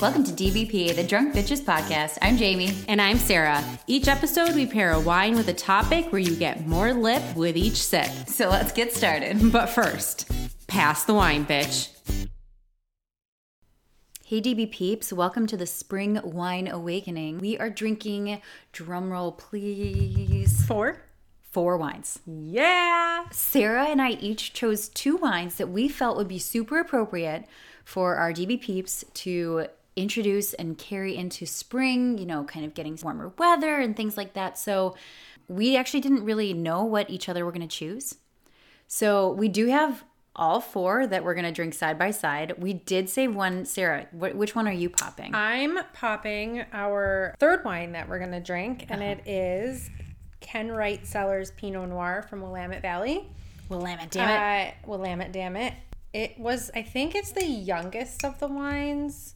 Welcome to DBP, the Drunk Bitches Podcast. I'm Jamie. And I'm Sarah. Each episode, we pair a wine with a topic where you get more lip with each sip. So let's get started. But first, pass the wine, bitch. Hey DB peeps, welcome to the Spring Wine Awakening. We are drinking, drumroll please, Four. four wines. Yeah. Sarah and I each chose two wines that we felt would be super appropriate for our DB peeps to introduce and carry into spring, you know, kind of getting warmer weather and things like that. So we actually didn't really know what each other were going to choose. So we do have all four that we're going to drink side by side. We did save one. Sarah, wh- which one are you popping? I'm popping our third wine that we're going to drink, and it is Ken Wright Cellars Pinot Noir from Willamette Valley. Willamette, damn it. Uh, Willamette, damn it. It was, I think it's the youngest of the wines,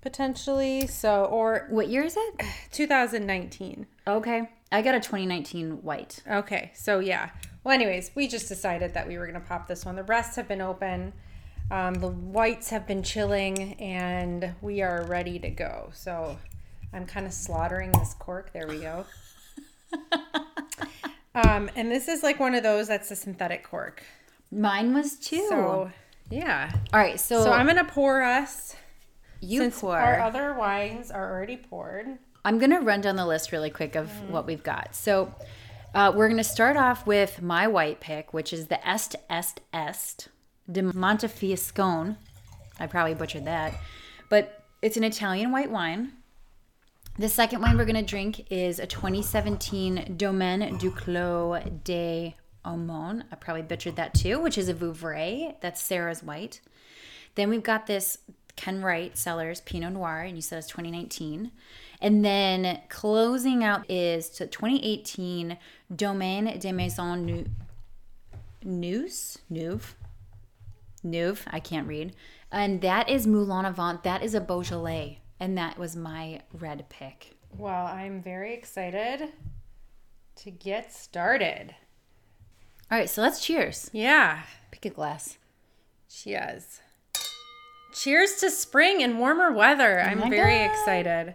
potentially. So, or what year is it? 2019. Okay. I got a 2019 white. Okay, so yeah. Well, anyways, we just decided that we were gonna pop this one. The rest have been open. Um, the whites have been chilling, and we are ready to go. So I'm kind of slaughtering this cork. There we go. um, and this is like one of those that's a synthetic cork. Mine was too. So yeah. all right. So, So I'm gonna pour us. You Since pour. our other wines are already poured. I'm going to run down the list really quick of what we've got. So, uh, we're going to start off with my white pick, which is the Est Est Est de Montefiascone. I probably butchered that, but it's an Italian white wine. The second wine we're going to drink is a 2017 Domaine du Clos de Aumont. I probably butchered that too, which is a Vouvray. That's Sarah's white. Then we've got this Ken Wright Cellars Pinot Noir, and you said it's 2019. And then closing out is to 2018 Domaine de Maison Nu- Neus, Neuve, Neuve. I can't read, and that is Moulin-à-Vent. That is a Beaujolais, and that was my red pick. Well, I'm very excited to get started. All right, so let's cheers. Yeah. Pick a glass. Cheers. Cheers to spring and warmer weather. I'm Oh very God. excited.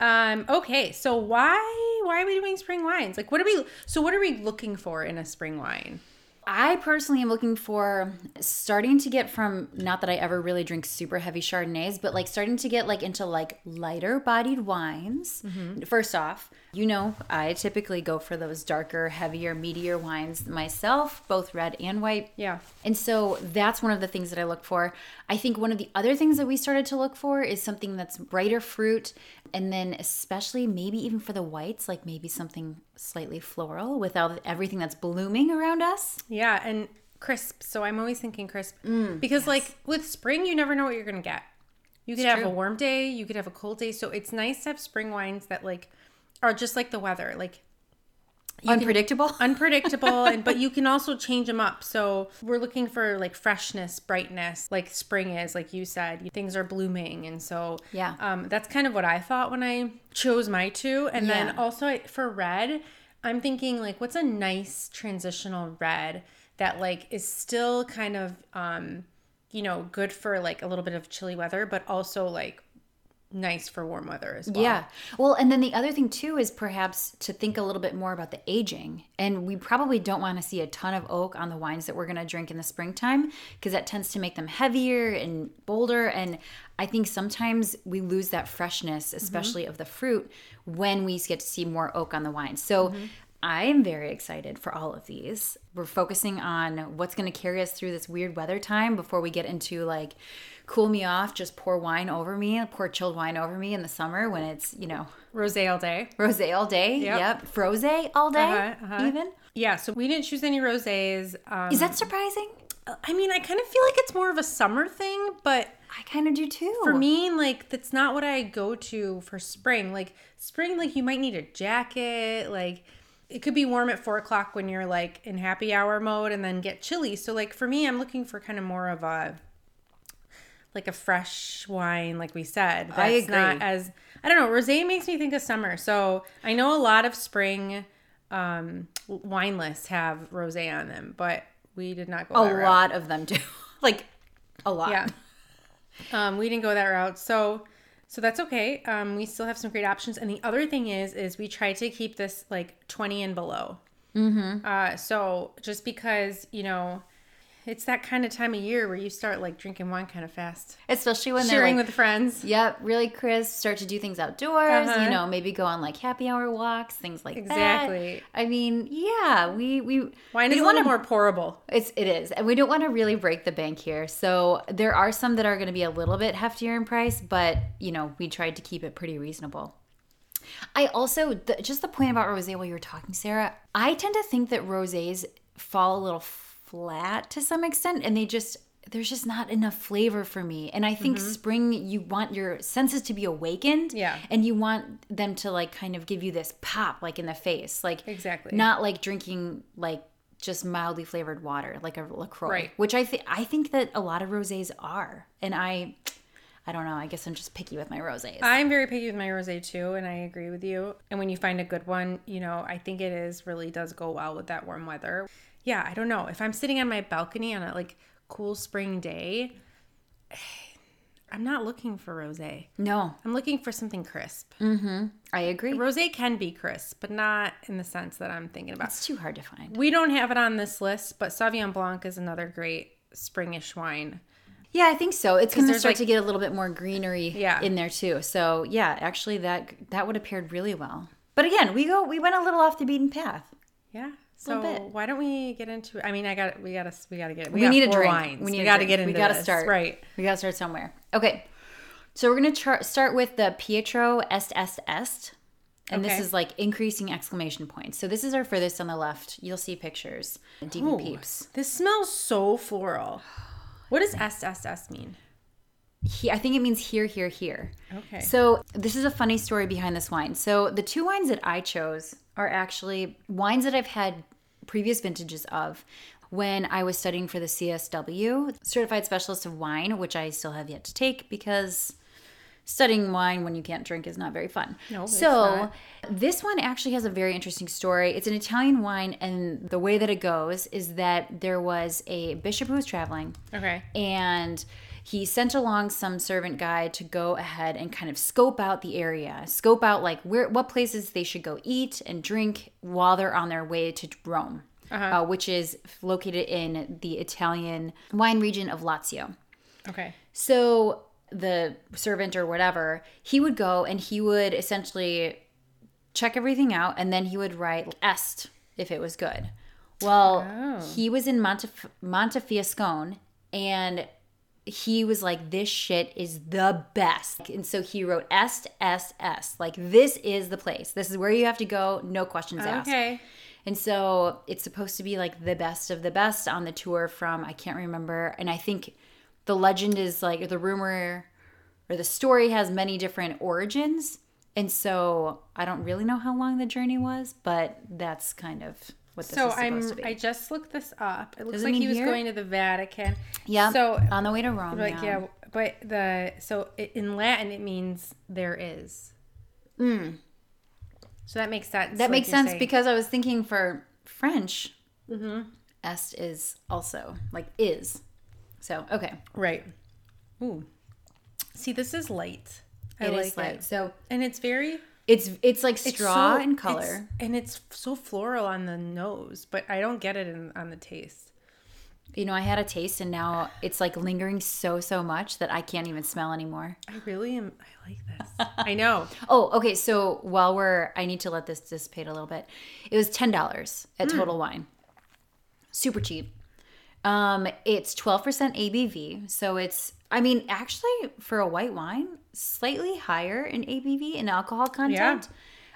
Um, okay, so why why are we doing spring wines? Like what are we so what are we looking for in a spring wine? I personally am looking for starting to get from not that I ever really drink super heavy Chardonnays, but like starting to get like into like lighter bodied wines. First off, you know, I typically go for those darker, heavier, meatier wines myself, both red and white. Yeah. And so that's one of the things that I look for. I think one of the other things that we started to look for is something that's brighter fruit. And then, especially maybe even for the whites, like maybe something slightly floral without everything that's blooming around us. Yeah, and crisp. So I'm always thinking crisp Mm, because like with spring you never know what you're going to get. You could have true. a warm day, you could have a cold day. So it's nice to have spring wines that like are just like the weather. Like Unpredictable. unpredictable and but you can also change them up so we're looking for like freshness brightness like spring is like you said things are blooming and so Yeah. um, that's kind of what i thought when i chose my two and Yeah. then also for red i'm thinking like what's a nice transitional red that like is still kind of um you know good for like a little bit of chilly weather but also like nice for warm weather as well Yeah. Well, and then the other thing too is perhaps to think a little bit more about the aging. And we probably don't want to see a ton of oak on the wines that we're going to drink in the springtime because that tends to make them heavier and bolder. And I think sometimes we lose that freshness, mm-hmm. especially of the fruit, when we get to see more oak on the wine. So mm-hmm. I am very excited for all of these. We're focusing on what's going to carry us through this weird weather time before we get into like cool me off, just pour wine over me, pour chilled wine over me in the summer when it's, you know, rose all day rosé all day. Yep. Yep. Froze all day, Uh-huh, uh-huh. even. yeah so we didn't choose any rosés um, Is that surprising? I mean, I kind of feel like it's more of a summer thing, but I kind of do too. for me, like that's not what I go to for spring. Like spring, like you might need a jacket. Like it could be warm at four o'clock when you're like in happy hour mode, and then get chilly. So like for me, I'm looking for kind of more of a like a fresh wine, like we said. That's I agree. Not as I don't know. Rosé makes me think of summer. So I know a lot of spring um, wine lists have rosé on them, but we did not go a that route. lot of them do. like a lot. Yeah. Um, we didn't go that route. So So that's okay. Um, we still have some great options. And the other thing is, is we try to keep this like 20 and below. Mm-hmm. Uh, so just because, you know, it's that kind of time of year where you start like drinking wine kind of fast. Especially when they're Sharing like, with friends. Yep, really crisp. Start to do things outdoors. Uh-huh. You know, maybe go on like happy hour walks, things like Exactly. that. Exactly. I mean, yeah, we we Wine we is a little more pourable. It's it is, and we don't want to really break the bank here. So there are some that are going to be a little bit heftier in price, but you know we tried to keep it pretty reasonable. I also the, just the point about rosé while you were talking, Sarah. I tend to think that rosés fall a little flat to some extent, and they just there's just not enough flavor for me. And I think mm-hmm. spring, you want your senses to be awakened, Yeah. and you want them to like kind of give you this pop, like in the face, like Exactly. not like drinking like just mildly flavored water like a LaCroix. Right. Which I think I think that a lot of rosés are. And I I don't know, I guess I'm just picky with my rosés. I'm very picky with my rosé too, and I agree with you. And when you find a good one, you know, I think it is really does go well with that warm weather. Yeah, I don't know. If I'm sitting on my balcony on a like cool spring day, I'm not looking for rosé. no, I'm looking for something crisp. Mm-hmm. I agree. Rosé can be crisp, but not in the sense that I'm thinking about. It's too hard to find. We don't have it on this list, but Sauvignon Blanc is another great springish wine. Yeah, I think so. It's going to start like- to get a little bit more greenery Yeah. in there too. So, yeah, actually that that would have paired really well. But again, we go we went a little off the beaten path. Yeah. So why don't we get into? I mean, I got we got to we got to get We, got need a drink. Wines. We need a got to get into. We got to start right. We got to start somewhere. Okay, so we're gonna char- start with the Pietro Est Est Est, and this is like increasing exclamation points. So this is our furthest on the left. You'll see pictures. DB Ooh, peeps. This smells so floral. What does SSS mean? He, I think it means here, here, here. Okay. So this is a funny story behind this wine. So the two wines that I chose are actually wines that I've had previous vintages of when I was studying for the CSW, Certified Specialist of Wine, which I still have yet to take because studying wine when you can't drink is not very fun. No, so this one actually has a very interesting story. It's an Italian wine, and the way that it goes is that there was a bishop who was traveling Okay. and he sent along some servant guy to go ahead and kind of scope out the area scope out like where what places they should go eat and drink while they're on their way to rome uh, which is located in the italian wine region of lazio Okay. so the servant or whatever, he would go and he would essentially check everything out and then he would write est if it was good. Well, Oh. he was in Montef- Montefiascone and he was like, this shit is the best. And so he wrote S S S. Like, this is the place. This is where you have to go. No questions asked. Okay. And so it's supposed to be like the best of the best on the tour from I can't remember. And I think the legend is like the rumor or the story has many different origins. And so I don't really know how long the journey was, but that's kind of what this So is supposed I'm. to be. I just looked this up. It looks Does it like he was here? going to the Vatican. yeah. So on the way to Rome. like yeah. yeah, but the so i- in Latin it means there is. So that makes sense. That like makes sense saying. because I was thinking for French, Mm-hmm. est is also like is. So okay, right. Ooh. See, this is light. I it like is light. it, So and it's very it's it's like it's straw so- in it's- color. and it's so floral on the nose, but I don't get it in, on the taste. You know, I had a taste and now it's like lingering so so much that I can't even smell anymore. I really am. I like this. I know. Oh, okay. So while we're, I need to let this dissipate a little bit. It was ten dollars at Total Wine, super cheap. Um, it's twelve percent ABV, so it's. I mean, actually, for a white wine, slightly higher in ABV and alcohol content.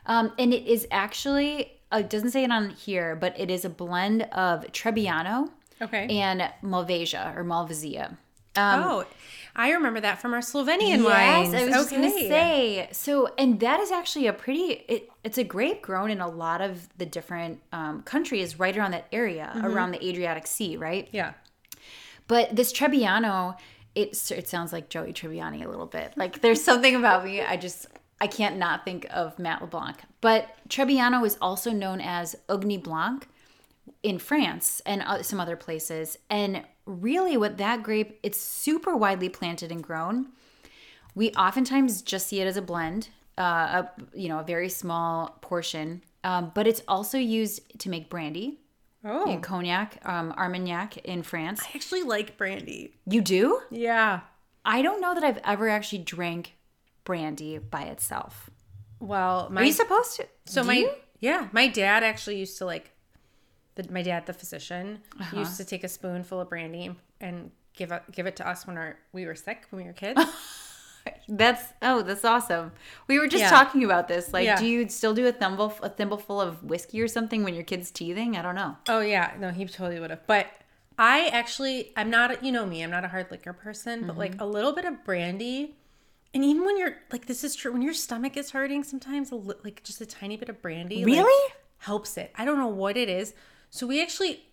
Um, and it is actually. uh, It doesn't say it on here, but it is a blend of Trebbiano Okay. and Malvasia or Malvasia. oh, I remember that from our Slovenian Yes, wines. I was just gonna say. So, and that is actually a pretty. It, it's a grape grown in a lot of the different um, countries right around that area, Mm-hmm. around the Adriatic Sea, right? Yeah. But this Trebbiano, it it sounds like Joey Tribbiani a little bit. Like there's something about me. I just I can't not think of Matt LeBlanc. But Trebbiano is also known as Ugni Blanc in France and some other places. And really, what that grape, it's super widely planted and grown. We oftentimes just see it as a blend, uh, a you know a very small portion, um, but it's also used to make brandy, Oh, and cognac, um, Armagnac in France. I actually like brandy. You do? Yeah. I don't know that I've ever actually drank brandy by itself. Well, my Are you supposed to? so my you? yeah, my dad actually used to like the, my dad, the physician, Uh-huh. used to take a spoonful of brandy and, and give it give it to us when our we were sick when we were kids. That's oh, that's awesome. We were just Yeah. talking about this. Like, Yeah. do you still do a thimble a thimbleful of whiskey or something when your kid's teething? I don't know. oh yeah, no, he totally would have. But I actually, I'm not. You know me, I'm not a hard liquor person. But Mm-hmm. like a little bit of brandy, and even when you're like, this is true. When your stomach is hurting, sometimes a li- like just a tiny bit of brandy like, Really? helps it. I don't know what it is. So we actually,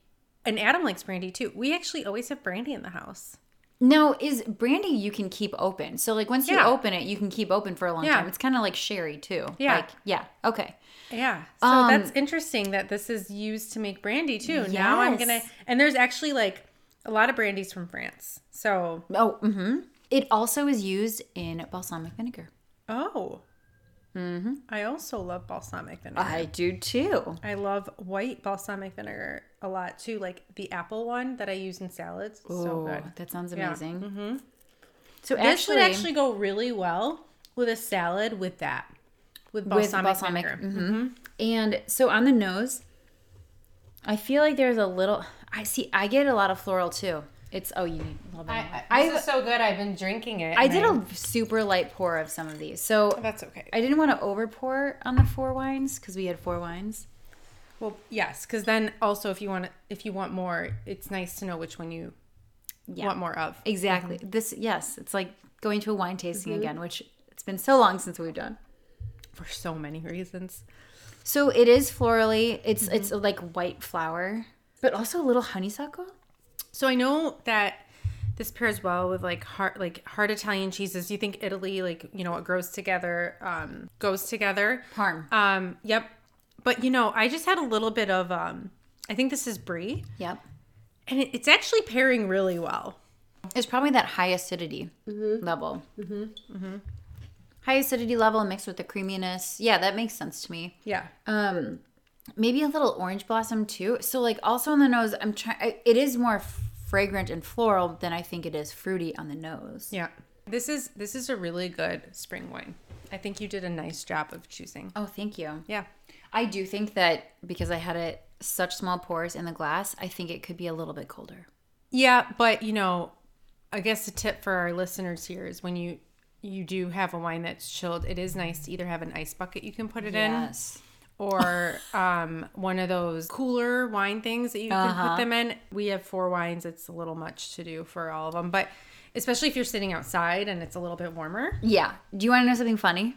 and Adam likes brandy too. We actually always have brandy in the house. Now, is brandy you can keep open? So, like, once you Yeah. open it, you can keep open for a long Yeah. time. It's kind of like sherry too. Yeah. Like, yeah. Okay. Yeah. So Um, that's interesting that this is used to make brandy too. Now I'm gonna and there's actually like a lot of brandies from France. So Oh, mm-hmm. It also is used in balsamic vinegar. oh. Mm-hmm. I also love balsamic vinegar. I do too. I love white balsamic vinegar a lot too, like the apple one that I use in salads. so Oh, good. that sounds Yeah. amazing. Mm-hmm. So This actually, would actually go really well with a salad with that. With balsamic, with balsamic. vinegar. mhm. And so on the nose, I feel like there's a little. I see. I get a lot of floral too. It's oh, you need a little bit. more. I, I, this is so good. I've been drinking it. I did a super light pour of some of these. So That's okay. I didn't want to over pour on the four wines because we had four wines. Well, yes, because then also if you want if you want more, it's nice to know which one you Yeah. want more of. Exactly. This yes, it's like going to a wine tasting Mm-hmm. again, which it's been so long since we've done. for so many reasons. So it is florally. It's Mm-hmm. it's like white flower, but also a little honeysuckle. So I know that this pairs well with like hard like hard Italian cheeses. You think Italy like you know what grows together um goes together. Parm. Um yep. But you know, I just had a little bit of um I think this is brie Yep. and it, it's actually pairing really well. It's probably that high acidity level. Mm-hmm. High acidity level mixed with the creaminess. Yeah, that makes sense to me. Yeah. Um, maybe a little orange blossom too. So like also on the nose, I'm trying. It is more fragrant and floral than I think it is fruity on the nose. Yeah. This is this is a really good spring wine. I think you did a nice job of choosing. Oh, thank you. Yeah. I do think that because I had it such small pores in the glass, I think it could be a little bit colder. Yeah, but you know, I guess the tip for our listeners here is when you you do have a wine that's chilled, it is nice to either have an ice bucket you can put it Yes. in or um, one of those cooler wine things that you can Uh-huh. put them in. We have four wines. It's a little much to do for all of them, but especially if you're sitting outside and it's a little bit warmer. Yeah. Do you want to know something funny?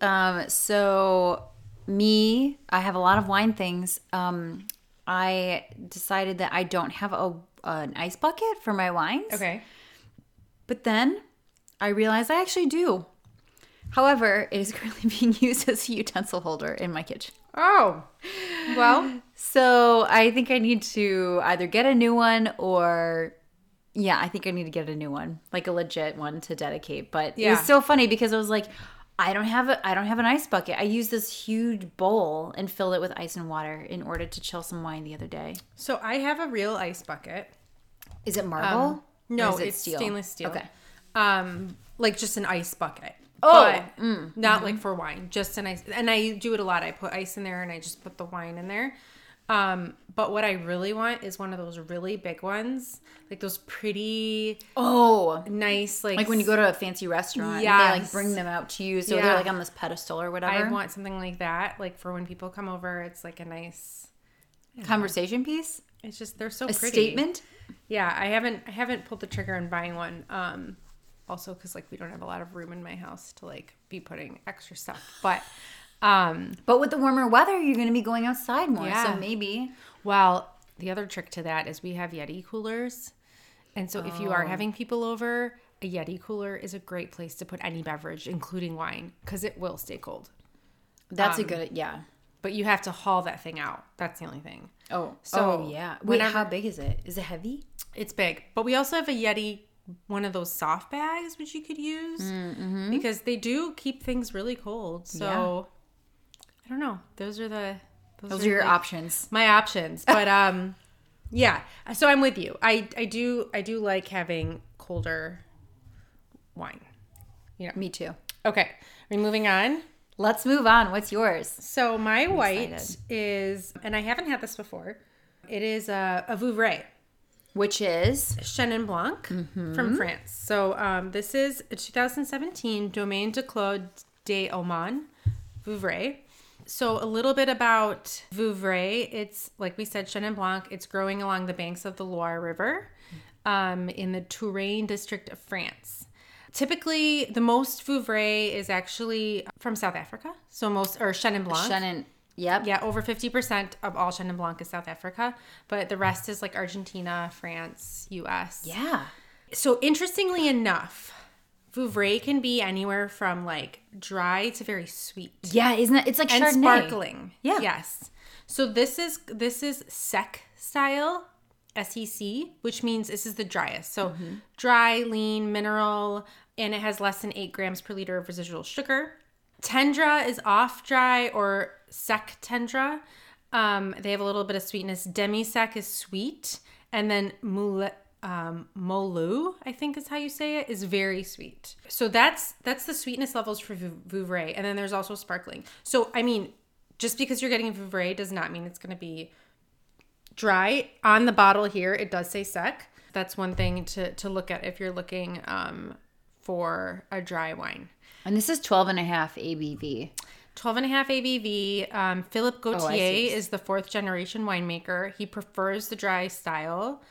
Um, so me, I have a lot of wine things. Um, I decided that I don't have a an ice bucket for my wines. Okay. But then I realized I actually do. However, it is currently being used as a utensil holder in my kitchen. Oh, well, So I think I need to either get a new one or yeah, I think I need to get a new one, like a legit one to dedicate. But it was so funny because I was like, I don't have a I don't have an ice bucket. I used this huge bowl and filled it with ice and water in order to chill some wine the other day. so I have a real ice bucket. Is it marble? Um, No, it it's stainless steel. Okay. Um, like just an ice bucket. Oh, but not like for wine, just an ice. And I do it a lot. I put ice in there and I just put the wine in there. Um, but what I really want is one of those really big ones, like those pretty Oh, nice, like like when you go to a fancy restaurant, yeah, like bring them out to you, so Yeah. they're like on this pedestal or whatever. I want something like that, like for when people come over. It's like a nice. conversation piece, It's just they're so a pretty. statement. Yeah, I haven't I haven't pulled the trigger on buying one. Um, also because like we don't have a lot of room in my house to like be putting extra stuff. But um, But with the warmer weather, you're going to be going outside more. Yeah. So maybe. well, the other trick to that is we have Yeti coolers, and so if you are having people over, a Yeti cooler is a great place to put any beverage, including wine, because it will stay cold. That's Um, a good, yeah. But you have to haul that thing out. That's the only thing. Oh, so oh yeah. Wait, whenever- how big is it? Is it heavy? It's big. But we also have a Yeti one of those soft bags which you could use Mm-hmm. because they do keep things really cold. So I don't know. Those are the Those are your like, options. my options. But um yeah. So I'm with you. I I do I do like having colder wine. Me too. Okay. Are we moving on? Let's move on. What's yours? So my white excited. is, and I haven't had this before. It is a, a Vouvray Which is Chenin Blanc Mm-hmm. from France. So um, this is a 2017 Domaine de Claude de Oman Vouvray. So a little bit about Vouvray. It's like we said, Chenin Blanc. It's growing along the banks of the Loire River um, in the Touraine district of France. Typically, the most Vouvray is actually from South Africa. So most or Chenin Blanc. Chenin. Yep. Yeah, over 50% of all Chenin Blanc is South Africa, but the rest is like Argentina, France, US. Yeah. So interestingly enough, Vouvray can be anywhere from like dry to very sweet Yeah, isn't it? It's like and Chardonnay. sparkling. Yeah. Yes. So this is this is sec style SEC, which means this is the driest. So Mm-hmm. dry, lean, mineral, and it has less than eight grams per liter of residual sugar. Tendra is off dry or sec tendra. Um, they have a little bit of sweetness. Demi sec is sweet, and then moule, um, molu, I think is how you say it, is very sweet. So that's that's the sweetness levels for Vou- Vouvray, and then there's also sparkling. So I mean, just because you're getting Vouvray does not mean it's going to be dry. On the bottle here, it does say sec. That's one thing to to look at if you're looking um, for a dry wine. And this is 12 and a half ABV. 12 and a half ABV. Um, Philip Oh, Gautier see. is the fourth generation winemaker. He prefers the dry style.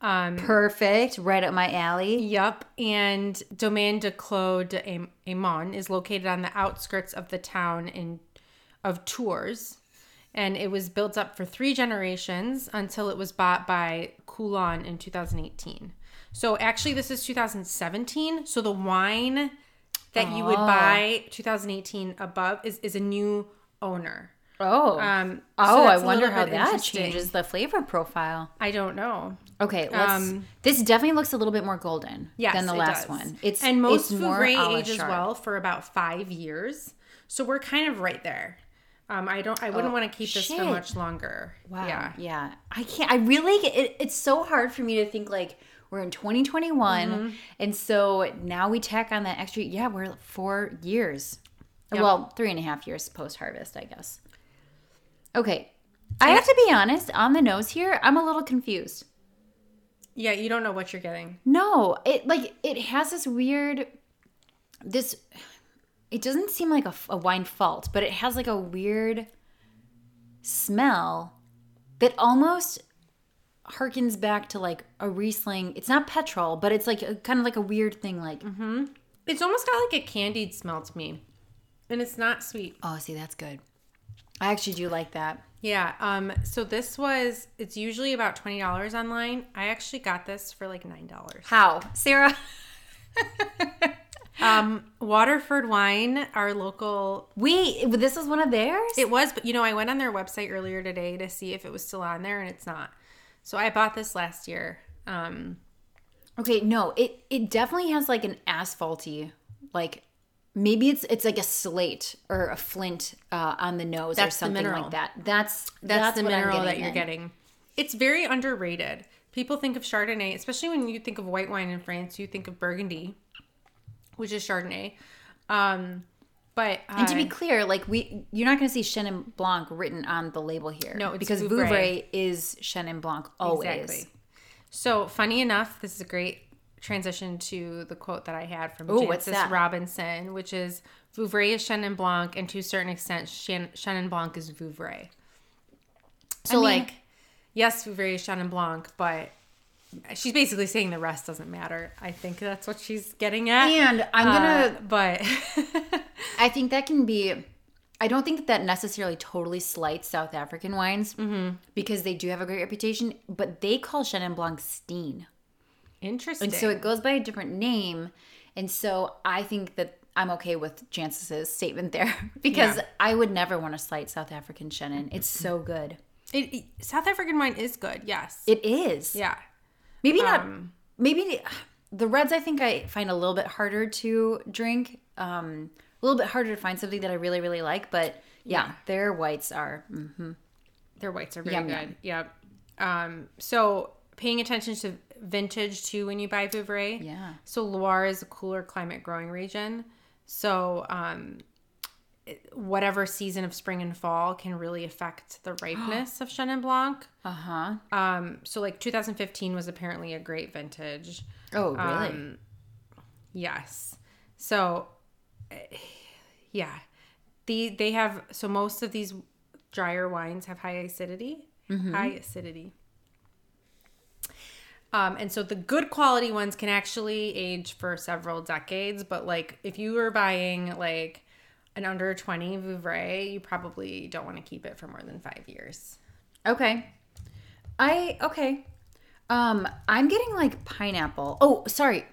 Um, Perfect. Right up my alley. Yup. And Domaine de Claude de Am- Amon is located on the outskirts of the town in of Tours. And it was built up for three generations until it was bought by Coulon in 2018. So actually, this is 2017. So the wine that you would Oh. buy 2018 above is, is a new owner. Oh. Um, so oh, I wonder how that changes the flavor profile. I don't know. Okay, let's. Um, this definitely looks a little bit more golden Yes, than the last one. It's and most it's more Vouvray a age as well for about five years. So we're kind of right there. Um, I don't. I wouldn't Oh, want to keep this for much longer. Wow. Yeah. Yeah. I can't. I really. It, it's so hard for me to think like we're in 2021, Mm-hmm. and so now we tack on that extra. Yeah, we're four years. Yep. Well, three and a half years post harvest, I guess. Okay. I have to be honest. On the nose here, I'm a little confused. Yeah. You don't know what you're getting. No, it like it has this weird this it doesn't seem like a, a wine fault, but it has like a weird smell that almost harkens back to like a Riesling. It's not petrol, but it's like a, kind of like a weird thing like It's almost got like a candied smell to me, and it's not sweet. oh, see that's good. I actually do like that. Yeah. Um. So this was. It's usually about twenty dollars online. I actually got this for like nine dollars. How? Sarah? Um. Waterford Wine, our local Wait, this is one of theirs? It was, but you know, I went on their website earlier today to see if it was still on there, and it's not. So I bought this last year. Um, Okay, no, it it definitely has like an asphalty, like maybe it's it's like a slate or a flint uh, on the nose That's or something like that. That's that's, the what I'm mineral that you're then. getting. It's very underrated. People think of Chardonnay, especially when you think of white wine in France, you think of Burgundy, which is Chardonnay. Um, but And to be clear, like we, you're not going to see Chenin Blanc written on the label here. No, it's because Vouvray. Vouvray is Chenin Blanc always. Exactly. So funny enough, this is a great transition to the quote that I had from Ooh, Jancis? Robinson, which is Vouvray is Chenin Blanc, and to a certain extent, Chenin Blanc is Vouvray. So, I mean- like, yes, Vouvray is Chenin Blanc, but she's basically saying the rest doesn't matter. I think that's what she's getting at. And I'm gonna. Uh, but I think that can be. I don't think that that necessarily totally slights South African wines Mm-hmm. because they do have a great reputation, but they call Chenin Blanc Steen. interesting. And so it goes by a different name. And so I think that I'm okay with Jancis's statement there because Yeah. I would never want to slight South African Chenin. It's so good. It- it- South African wine is good, yes. It is. yeah. Maybe not. Um, Maybe the reds I think I find a little bit harder to drink. Um, a little bit harder to find something that I really really like, but yeah, their whites are. Mm-hmm. Their whites are very Yum, good. yum. Yep. Um, so paying attention to vintage too when you buy Vouvray. Yeah. So Loire is a cooler climate growing region. So um, whatever season of spring and fall can really affect the ripeness of Chenin Blanc. Uh huh. Um, so like 2015 was apparently a great vintage. Oh really? Um, Yes. So, yeah, the they have so most of these drier wines have high acidity. High acidity. Um, and so the good quality ones can actually age for several decades, but like if you were buying like an under 20 Vouvray, you probably don't want to keep it for more than five years. Okay. I okay. Um, I'm getting like pineapple. Oh, sorry.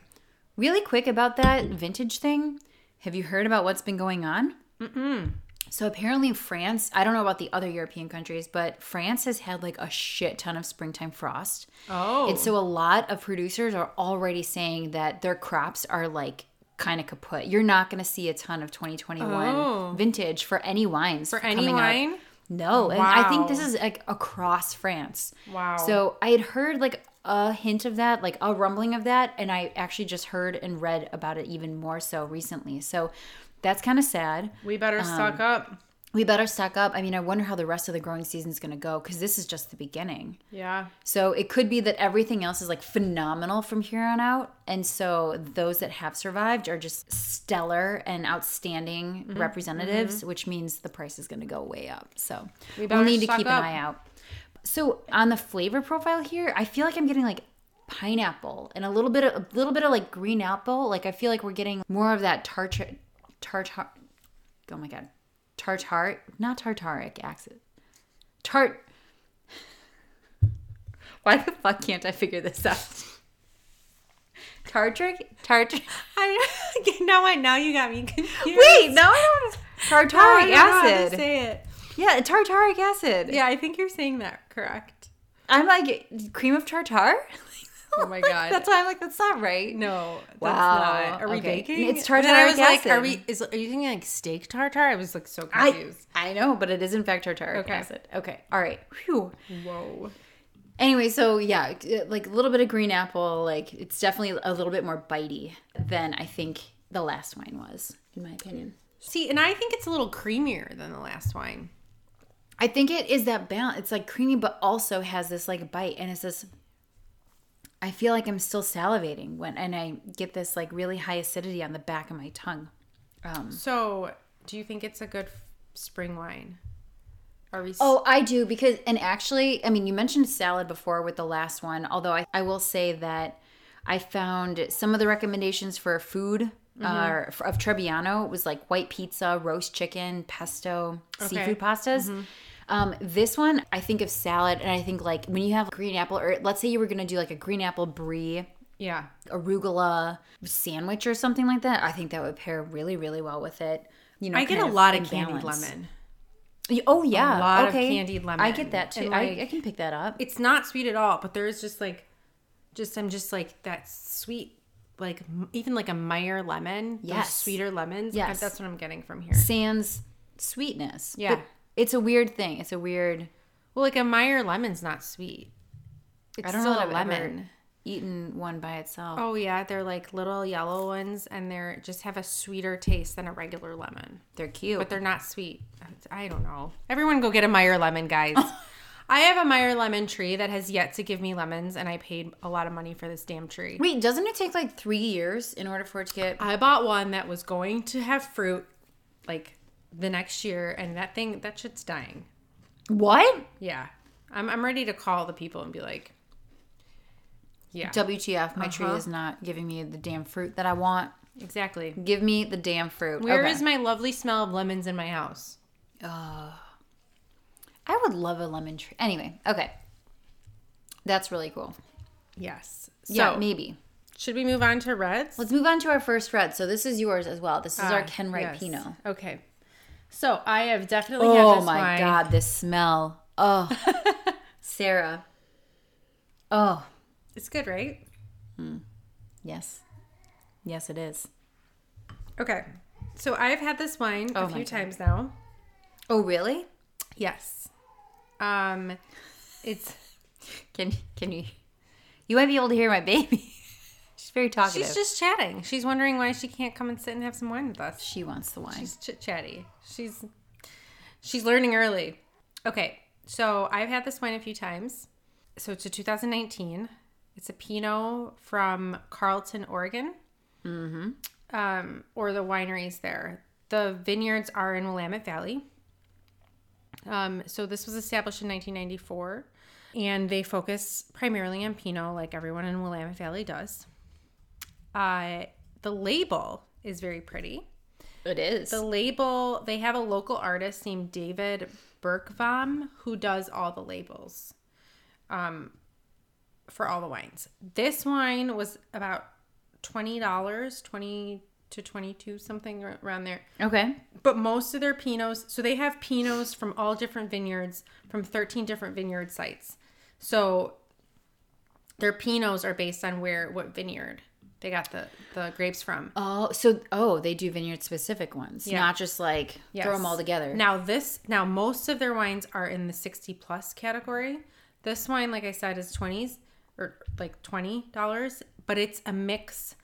Really quick about that vintage thing. Have you heard about what's been going on? Mm-mm. So apparently France, I don't know about the other European countries, but France has had like a shit ton of springtime frost. Oh, And so a lot of producers are already saying that their crops are like kind of kaput. You're not going to see a ton of 2021 Oh. vintage for any wines for any coming up. wine? No, and I think this is like across France. Wow. So I had heard like a hint of that, like a rumbling of that, and I actually just heard and read about it even more so recently. So that's kind of sad. We better stock um, up. We better stack up. I mean, I wonder how the rest of the growing season is going to go because this is just the beginning. Yeah. So it could be that everything else is like phenomenal from here on out. And so those that have survived are just stellar and outstanding Mm-hmm. representatives, which means the price is going to go way up. So we will need to keep up. an eye out. So on the flavor profile here, I feel like I'm getting like pineapple and a little bit of a little bit of like green apple. Like I feel like we're getting more of that tartar tartar oh my god. Tartar not tartaric acid. Tart why the fuck can't I figure this out? Tartaric? Tart. I now I now you got me confused. Wait, no, I don't. Tartaric I don't know how to acid. say it. Yeah, tartaric acid. Yeah, I think you're saying that correct. I'm like cream of tartar. Oh my God. that's why I'm like that's not right. No, that's Wow. not. Are we Okay. baking? It's And then I was tartaric like, are we? Is are you thinking like steak tartar? I was like so I confused. I know, but it is in fact tartaric Okay. acid. Okay, all right. Whew. Whoa. Anyway, so yeah, like a little bit of green apple. Like it's definitely a little bit more bitey than I think the last wine was, in my opinion. See, and I think it's a little creamier than the last wine. I think it is that balance. It's like creamy, but also has this like bite, and it's this. I feel like I'm still salivating when, and I get this like really high acidity on the back of my tongue. Um, So, do you think it's a good f- spring wine? Are we? s- oh, I do because, and actually, I mean, you mentioned salad before with the last one. Although I, I will say that I found some of the recommendations for food uh, for- of Trebbiano was like white pizza, roast chicken, pesto, seafood pastas. Um, this one, I think of salad, and I think like when you have green apple, or let's say you were gonna do like a green apple brie, yeah. arugula sandwich or something like that. I think that would pair really, really well with it. You know, I get a lot of candied balance. lemon. Oh yeah, a lot of okay. candied lemon. I get that too. And, I, I can pick that up. It's not sweet at all, but there is just like, just I'm just like that sweet, like even like a Meyer lemon. those Yes. sweeter lemons. Like, Yes. that's what I'm getting from here. Sans sweetness. Yeah. But it's a weird thing. It's a weird. Well, like a Meyer lemon's not sweet. It's I don't still know a lemon. eaten one by itself. Oh yeah, they're like little yellow ones, and they're just have a sweeter taste than a regular lemon. They're cute. But they're not sweet. I don't know. Everyone go get a Meyer lemon, guys. I have a Meyer lemon tree that has yet to give me lemons, and I paid a lot of money for this damn tree. Wait, doesn't it take like three years in order for it to get? I bought one that was going to have fruit like the next year, and that thing, that shit's dying. What? Yeah. I'm, I'm ready to call the people and be like, yeah, WTF? My tree Uh-huh. is not giving me the damn fruit that I want. exactly. Give me the damn fruit. Where is Okay. my lovely smell of lemons in my house? I would love a lemon tree. Anyway, okay. That's really cool. Yes. So, yeah, maybe. should we move on to reds? Let's move on to our first red. So this is yours as well. This is our Ah, Ken Wright yes. Pinot. Okay. So I have definitely had Oh my wine. god, this smell. Oh, Sarah. Oh, It's good, right? Yes. Yes, it is. Okay. So I've had this wine Oh a few God. times now. Oh, really? Yes. Um it's Can can you? You might be able to hear my baby. Very talkative. she's just chatting. She's wondering why she can't come and sit and have some wine with us. she wants the wine. She's chit chatty. She's she's learning early. Okay, so I've had this wine a few times. So it's a 2019. It's a Pinot from Carlton, Oregon. Mm-hmm. Um, or the wineries there. The vineyards are in Willamette Valley. Um, so this was established in 1994, and they focus primarily on Pinot, like everyone in Willamette Valley does. Uh, the label is very pretty. It is. The label, they have a local artist named David Berkvam who does all the labels um, for all the wines. This wine was about $20, 20 to 22 something around there. okay. But most of their Pinots, so they have Pinots from all different vineyards, from 13 different vineyard sites. So their Pinots are based on where, what vineyard they got the, the grapes from. Oh, so oh, they do vineyard specific ones, Yeah. not just like Yes. throw them all together. Now this now most of their wines are in the 60 plus category. This wine like I said is 20s or like $20, but it's a mix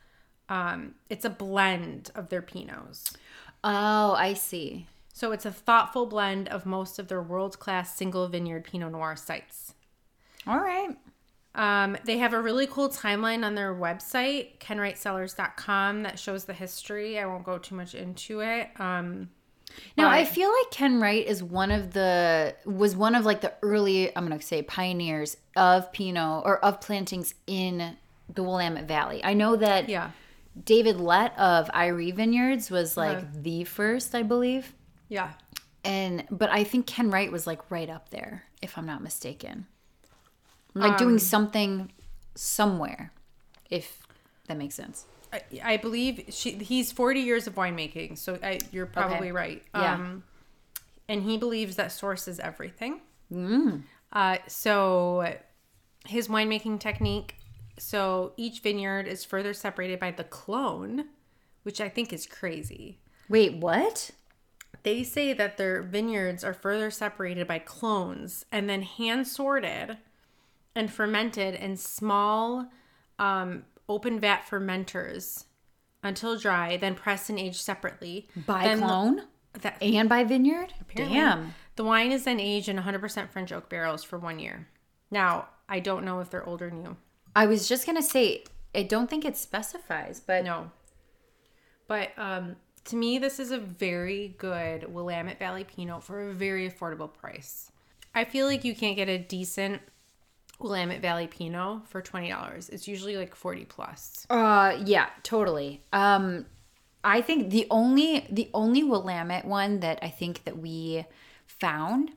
um it's a blend of their pinots. Oh, I see. So it's a thoughtful blend of most of their world-class single vineyard pinot noir sites. All right. Um, they have a really cool timeline on their website, kenwrightcellars.com, that shows the history. I won't go too much into it. Um, Now I feel like Ken Wright is one of the was one of like the early I'm gonna say pioneers of Pinot or of plantings in the Willamette Valley. I know that yeah. David Lett of Eyrie Vineyards was like the first, I believe. Yeah. And but I think Ken Wright was like right up there, if I'm not mistaken. Like doing something somewhere, if that makes sense. I, I believe she, he's 40 years of winemaking, so I, you're probably right. Yeah. Um, and he believes that source is everything. Uh, so his winemaking technique. So each vineyard is further separated by the clone, which I think is crazy. Wait, what? They say that their vineyards are further separated by clones and then hand sorted and fermented in small um, open vat fermenters until dry, then pressed and aged separately. By Then- clone That, and by vineyard? apparently. Damn. The wine is then aged in 100% French oak barrels for one year. Now, I don't know if they're old or new. I was just gonna say I don't think it specifies, but No. But um, to me, this is a very good Willamette Valley Pinot for a very affordable price. I feel like you can't get a decent Willamette Valley Pinot for twenty dollars. It's usually like forty plus. Uh yeah, totally. Um I think the only the only Willamette one that I think that we found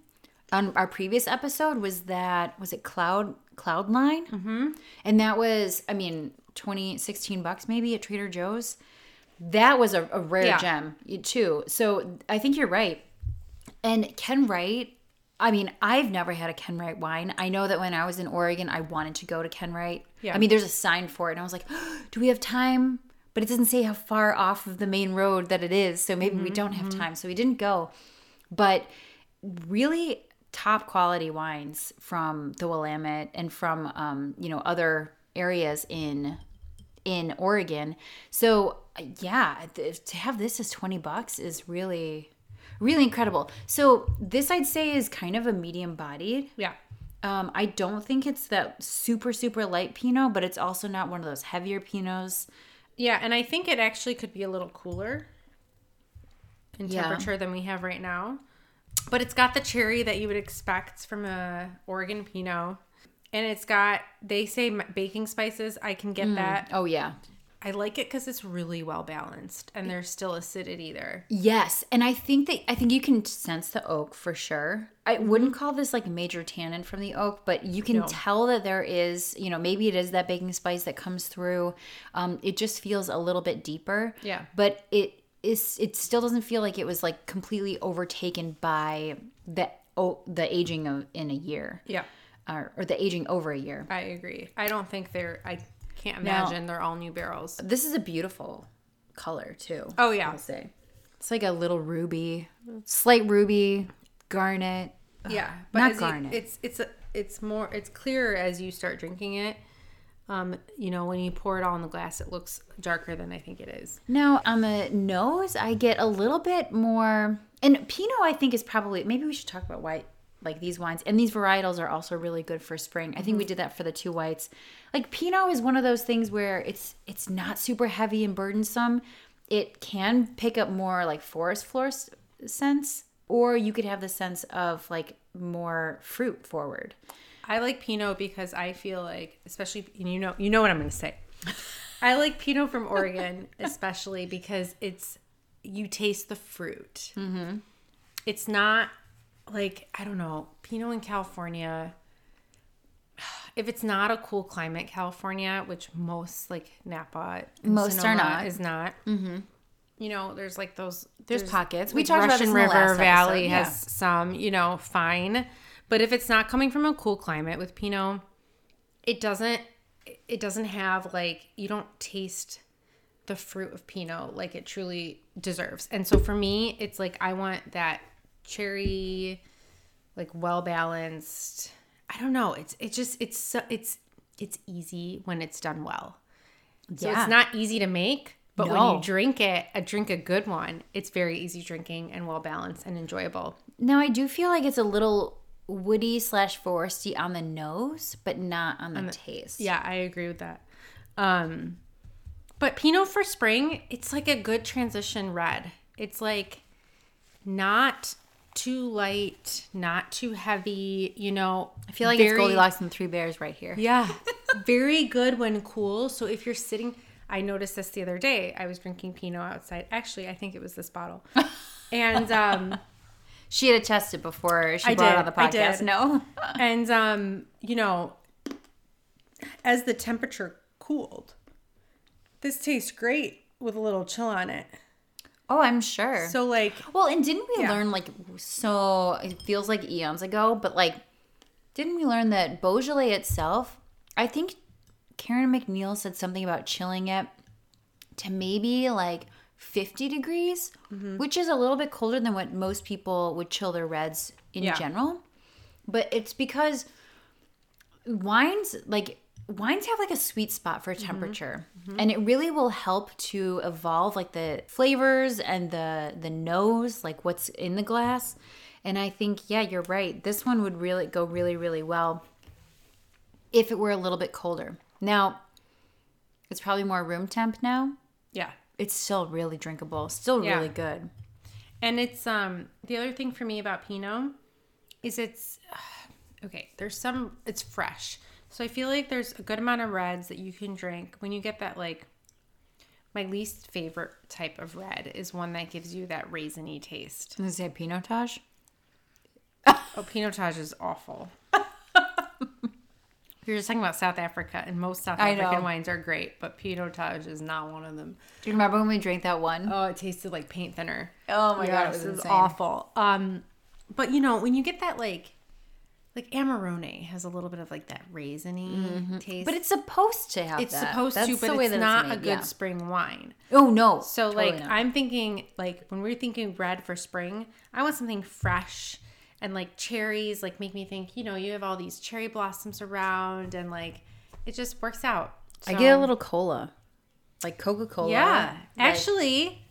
on our previous episode was that was it Cloud Cloudline? Mm-hmm. And that was I mean 20 16 bucks maybe at Trader Joe's. That was a, a rare Yeah. gem too. So I think you're right. And Ken Wright, I mean, I've never had a Ken Wright wine. I know that when I was in Oregon, I wanted to go to Ken Wright. Yeah. I mean, there's a sign for it, and I was like, do we have time? But it doesn't say how far off of the main road that it is, so maybe we don't have time. So we didn't go. But really top quality wines from the Willamette and from um, you know other areas in in Oregon. So yeah, th- to have this as 20 bucks is really really incredible. So this I'd say is kind of a medium bodied. Yeah. Um, I don't think it's that super super light Pinot, but it's also not one of those heavier Pinots. Yeah, and I think it actually could be a little cooler in Yeah. temperature than we have right now. But it's got the cherry that you would expect from a Oregon Pinot. And it's got, they say baking spices. I can get that. Oh yeah. I like it because it's really well balanced and there's still acidity there. Yes, and I think that I think you can sense the oak for sure. I wouldn't call this like major tannin from the oak, but you can No. tell that there is, you know, maybe it is that baking spice that comes through. Um, it just feels a little bit deeper. Yeah. but it is. It still doesn't feel like it was like completely overtaken by the oh, the aging of in a year, Yeah, or, or the aging over a year. I agree. I don't think they're, I can't Now- imagine they're all new barrels. This is a beautiful color too. Oh, yeah. I'll say. It's like a little ruby, slight ruby, garnet. Yeah, Not as you- garnet. it's it's a, it's more it's clearer as you start drinking it. Um, you know, when you pour it all in the glass, it looks darker than I think it is. Now on the nose, I get a little bit more, and Pinot I think is probably maybe we should talk about why like these wines and these varietals are also really good for spring. I think we did that for the two whites. Like Pinot is one of those things where it's it's not super heavy and burdensome. It can pick up more like forest floor s- scents, or you could have the sense of like more fruit forward. I like Pinot because I feel like, especially you know, you know what I'm going to say. I like Pinot from Oregon, especially because it's you taste the fruit. Mm-hmm. It's not like I don't know Pinot in California. If it's not a cool climate, California, which most like Napa, and Most are not. is not. Mm-hmm. You know, there's like those. There's pockets. We talked about Russian in River Valley has some. You know, fine, but if it's not coming from a cool climate with Pinot, it doesn't. It doesn't have like you don't taste the fruit of Pinot like it truly deserves. And so for me, it's like I want that cherry, like well balanced. I don't know. It's it's just it's so, it's it's easy when it's done well. So Yeah. it's not easy to make, but when you drink it, a drink a good one, it's very easy drinking and well balanced and enjoyable. Now I do feel like it's a little woody slash foresty on the nose, but not on the, taste. Yeah, I agree with that. Um, but Pinot for spring, it's like a good transition red. It's like not too light, not too heavy. You know, I feel like it's very- Goldilocks and Three Bears right here. Yeah, very good when cool. So if you're sitting, I noticed this the other day. I was drinking Pinot outside. Actually, I think it was this bottle, and um. She had tested before she I brought it did, on the I podcast. did. No. and um you know as the temperature cooled this tastes great with a little chill on it Oh, I'm sure. so like well, and didn't we Yeah. learn like so? It feels like eons ago, but like, didn't we learn that Beaujolais itself? I think Karen MacNeil said something about chilling it to maybe like 50 degrees, Mm-hmm. which is a little bit colder than what most people would chill their reds in Yeah. general. But it's because wines like wines have like a sweet spot for temperature and it really will help to evolve like the flavors and the the nose like what's in the glass and i think yeah you're right this one would really go really really well if it were a little bit colder. Now it's probably more room temp now. Yeah. It's still really drinkable still Yeah. really good. And it's um the other thing for me about pinot is it's okay there's some it's fresh so i feel like there's a good amount of reds that you can drink when you get that like my least favorite type of red is one that gives you that raisiny taste is it pinotage Oh, Pinotage is awful. were just talking about South Africa, and most South African wines are great, but Pinotage is not one of them. do you remember when we drank that one? Oh, it tasted like paint thinner. Oh my god, it was, it was awful. Um, but you know when you get that like, like Amarone has a little bit of like that raisiny mm-hmm. taste, But it's supposed to have it's that. supposed That's to, but it's not a good yeah. spring wine. Oh no. So Totally like not. I'm thinking like when we're thinking red for spring, I want something fresh and like cherries like make me think, you know, you have all these cherry blossoms around and like it just works out. I get a little cola, like Coca Cola. Yeah. Like- Actually,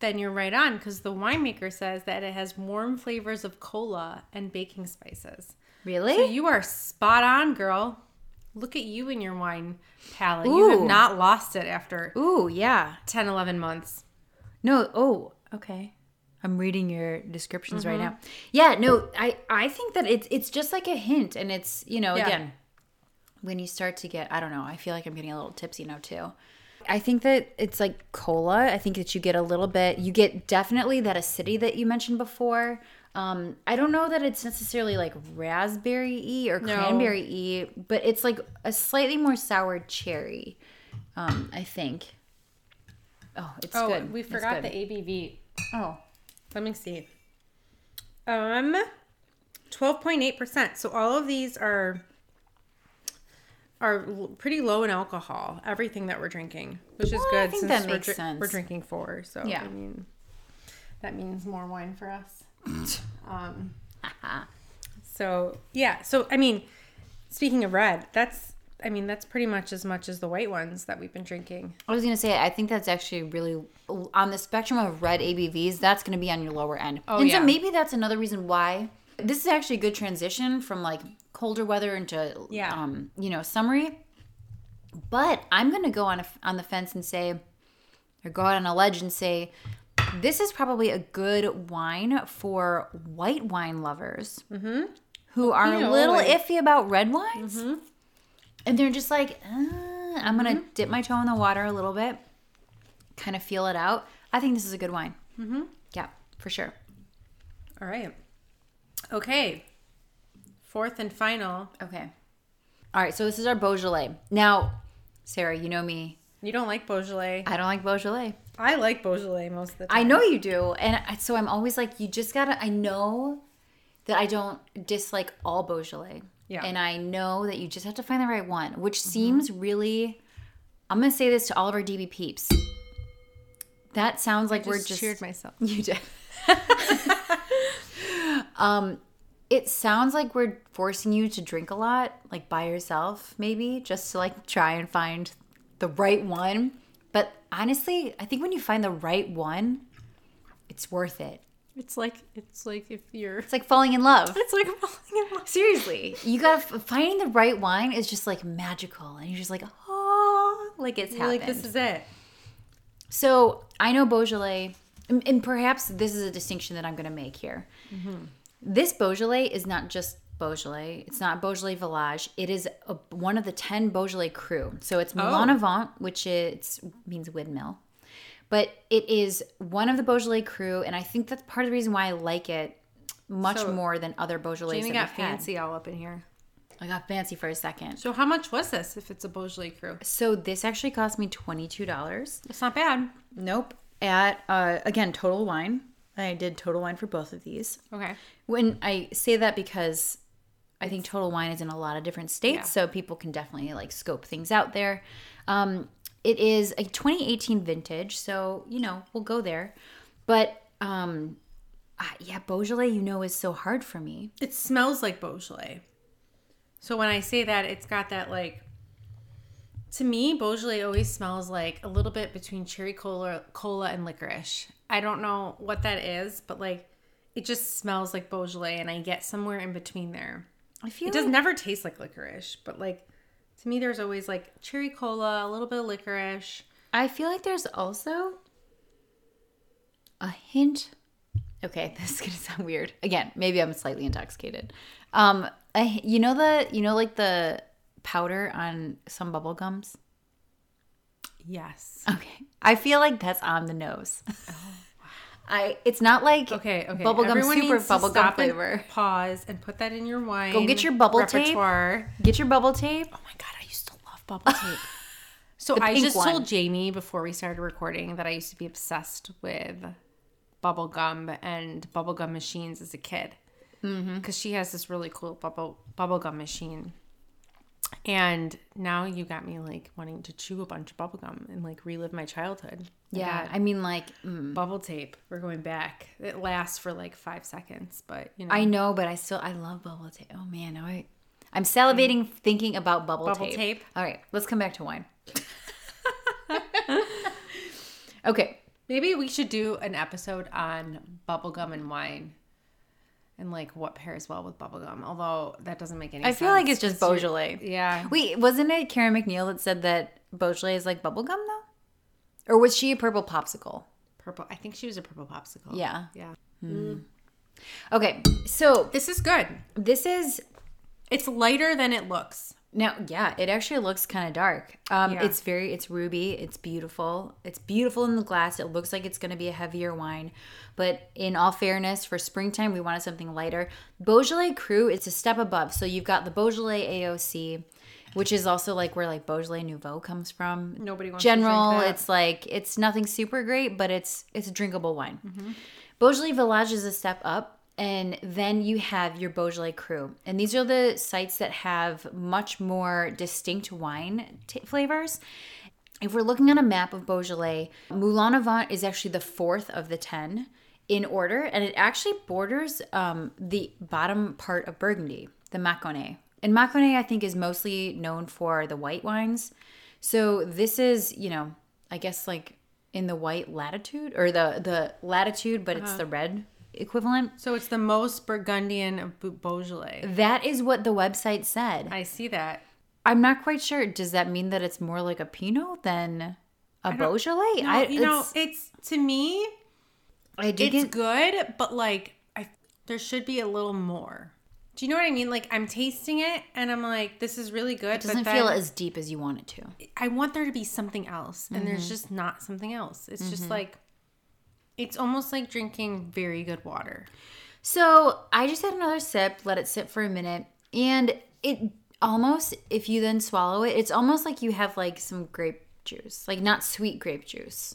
then you're right on because the winemaker says that it has warm flavors of cola and baking spices. Really? So you are spot on, girl. Look at you and your wine palate. You have not lost it after Ooh, yeah. 10, 11 months. No. Oh, okay. I'm reading your descriptions right Mm-hmm. now. Yeah. No, I I think that it's it's just like a hint, and it's you know Yeah. again when you start to get I don't know. I feel like I'm getting a little tipsy now too. I think that it's like cola. I think that you get a little bit. You get definitely that acidity that you mentioned before. Um, I don't know that it's necessarily like raspberry y or cranberry y, but it's like a slightly more sour cherry. Um, I think. Oh, it's Oh, good. we forgot good. the ABV. Oh, Let me see. Um, twelve point eight percent. So all of these are are pretty low in alcohol. Everything that we're drinking, which is Well, I good since that we're, we're drinking four. So Yeah. I mean, that means more wine for us. Um, so yeah. So I mean, speaking of red, that's I mean that's pretty much as much as the white ones that we've been drinking. I was gonna say, I think that's actually really on the spectrum of red ABVs. That's gonna be on your lower end, Oh, and yeah. so maybe that's another reason why this is actually a good transition from like colder weather into Yeah. um, you know, summery. But I'm gonna go on a, on the fence and say, or go out on a ledge and say, this is probably a good wine for white wine lovers who are a little like- iffy about red wines, and they're just like, uh, I'm gonna dip my toe in the water a little bit, kind of feel it out. I think this is a good wine. Mm-hmm. Yeah, for sure. All right. Okay. Fourth and final. Okay. All right, so this is our Beaujolais. Now, Sarah, you know me. You don't like Beaujolais. I don't like Beaujolais. I like Beaujolais most of the time. I know you do, and I- so I'm always like, you just gotta. I know that I don't dislike all Beaujolais. Yeah. And I know that you just have to find the right one, which seems really. I'm gonna say this to all of our DB peeps. That sounds like we're just just cheered myself. You did. um, it sounds like we're forcing you to drink a lot, like by yourself, maybe, just to like try and find the right one. But honestly, I think when you find the right one, it's worth it. It's like it's like if you're It's like falling in love. it's like falling in love. Seriously, you gotta finding the right wine is just like magical, and you're just like, oh, like it's You're like this is it. So I know Beaujolais, and and perhaps this is a distinction that I'm going to make here. Mm-hmm. This Beaujolais is not just Beaujolais. It's not Beaujolais Village. It is a, one of the 10 Beaujolais cru. So it's Moulin-à-Vent, which is, means windmill. But it is one of the Beaujolais cru, and I think that's part of the reason why I like it much So, more than other Beaujolais Jamie got we've had. fancy all up in here. I got fancy for a second. So how much was this if it's a Beaujolais cru? So this actually cost me $22. It's not bad. Nope. At, uh, again, Total Wine. I did Total Wine for both of these. Okay. When I say that because I think Total Wine is in a lot of different states, Yeah. so people can definitely like scope things out there. Um, it is a 2018 vintage, so you know we'll go there. But um, ah, yeah, Beaujolais, you know, is so hard for me. It smells like Beaujolais. So when I say that, it's got that like. To me, Beaujolais always smells like a little bit between cherry cola, cola and licorice. I don't know what that is, but like, it just smells like Beaujolais, and I get somewhere in between there. I feel It does never taste like licorice, but like, to me, there's always like cherry cola, a little bit of licorice. I feel like there's also a hint. Okay, this is gonna sound weird. Again, maybe I'm slightly intoxicated. Um, a, you know the you know like the powder on some bubble gums. Yes. Okay, I feel like that's on the nose. I it's not like Okay, okay. bubblegum Everyone super bubblegum stop and flavor. Pause and put that in your wine. Go get your bubble tape. Get your bubble tape. Oh my god, I used to love bubble tape. So The I just one. told Jamie before we started recording that I used to be obsessed with bubble gum and bubblegum machines as a kid. Mm-hmm. Because she has this really cool bubble bubblegum machine. And now you got me like wanting to chew a bunch of bubblegum and like relive my childhood. Yeah, got I mean like mm, bubble tape. We're going back. It lasts for like five seconds, but you know, I know, but I still I love bubble tape. Oh man, now I I'm salivating thinking about bubble, Bubble tape. tape. All right, let's come back to wine. okay, maybe we should do an episode on bubblegum and wine. And like what pairs well with bubblegum. Although that doesn't make any sense. I sense. feel like it's just you're- Beaujolais. Yeah. Wait, wasn't it Karen MacNeil that said that Beaujolais is like bubblegum though? Or was she a purple popsicle? Purple. I think she was a purple popsicle. Yeah. Yeah. Hmm. Mm. Okay, so This is good. this is It's lighter than it looks. Now yeah, it actually looks kind of dark. Um Yeah. it's very it's ruby, it's beautiful. It's beautiful in the glass. It looks like it's going to be a heavier wine, but in all fairness, for springtime we wanted something lighter. Beaujolais Cru it's a step above. So you've got the Beaujolais AOC which is also like where like Beaujolais Nouveau comes from. Nobody wants to general. drink that. It's like it's nothing super great, but it's it's a drinkable wine. Beaujolais Village is a step up. And then you have your Beaujolais Cru. And these are the sites that have much more distinct wine t- flavors. If we're looking at a map of Beaujolais, Moulin-à-Vent is actually the fourth of the 10 in order, and it actually borders um, the bottom part of Burgundy, the Mâconnais. And Mâconnais, I think, is mostly known for the white wines. So this is, you know, I guess like in the white latitude or the the latitude, but it's the red equivalent. So it's the most Burgundian of Beaujolais. That is what the website said. I see that. I'm not quite sure. Does that mean that it's more like a Pinot than a Beaujolais? No, you know, it's to me, I do it's get good, but like I there should be a little more. Do you know what I mean? Like I'm tasting it and I'm like, this is really good. it doesn't feel as deep as you want it to. I want there to be something else, and Mm-hmm. there's just not something else. It's just like it's almost like drinking very good water. So I just had another sip, let it sit for a minute, and it almost, if you then swallow it, it's almost like you have like some grape juice, like not sweet grape juice,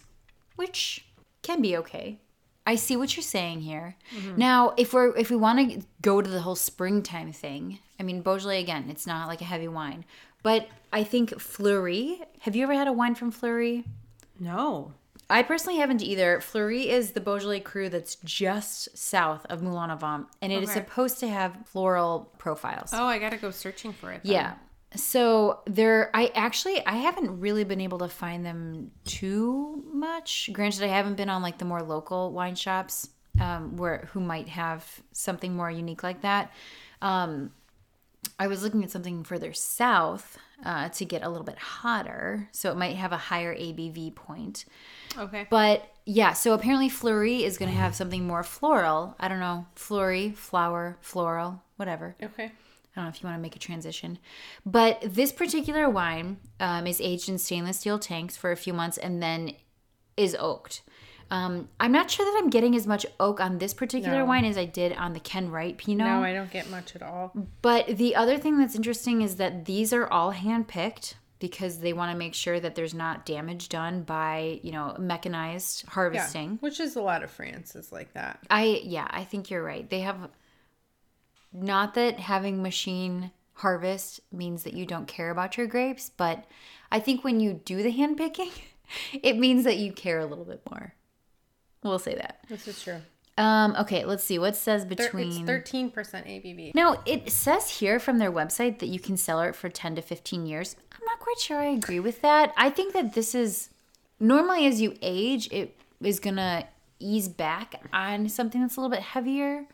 which can be okay. I see what you're saying here. Mm-hmm. Now, if we're if we want to go to the whole springtime thing, I mean Beaujolais again, it's not like a heavy wine, but I think Fleurie. Have you ever had a wine from Fleurie? No. I personally haven't either. Fleurie is the Beaujolais cru that's just south of Moulin-à-Vent, and it is Okay. supposed to have floral profiles. Oh, I gotta go searching for it. then. Yeah. So there, I actually I haven't really been able to find them too much. Granted, I haven't been on like the more local wine shops um, where who might have something more unique like that. Um, I was looking at something further south uh, to get a little bit hotter, so it might have a higher ABV point. Okay. But yeah, so apparently Fleurie is going to have something more floral. I don't know, Fleurie, flower, floral, whatever. Okay. I don't know if you want to make a transition. But this particular wine um, is aged in stainless steel tanks for a few months and then is oaked. Um, I'm not sure that I'm getting as much oak on this particular No. wine as I did on the Ken Wright Pinot. No, I don't get much at all. But the other thing that's interesting is that these are all hand picked because they want to make sure that there's not damage done by, you know, mechanized Yeah. harvesting. Which is a lot of France is like that. I yeah, I think you're right. They have not that having machine harvest means that you don't care about your grapes, but I think when you do the hand picking, it means that you care a little bit more. We'll say that. This is true. Um, okay, let's see what says between. thirteen percent ABV. Now it says here from their website that you can sell it for 10 to 15 years. I'm not quite sure I agree with that. I think that this is normally as you age, it is going to ease back on something that's a little bit heavier.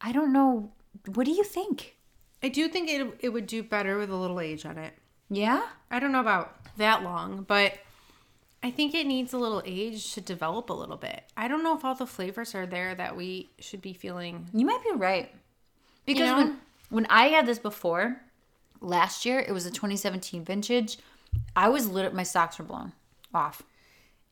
I don't know. What do you think? I do think it it would do better with a little age on it. Yeah? I don't know about that long, but I think it needs a little age to develop a little bit. I don't know if all the flavors are there that we should be feeling. You might be right. Because know? when, when I had this before, last year, it was a 2017 vintage. I was lit up, my socks were blown off.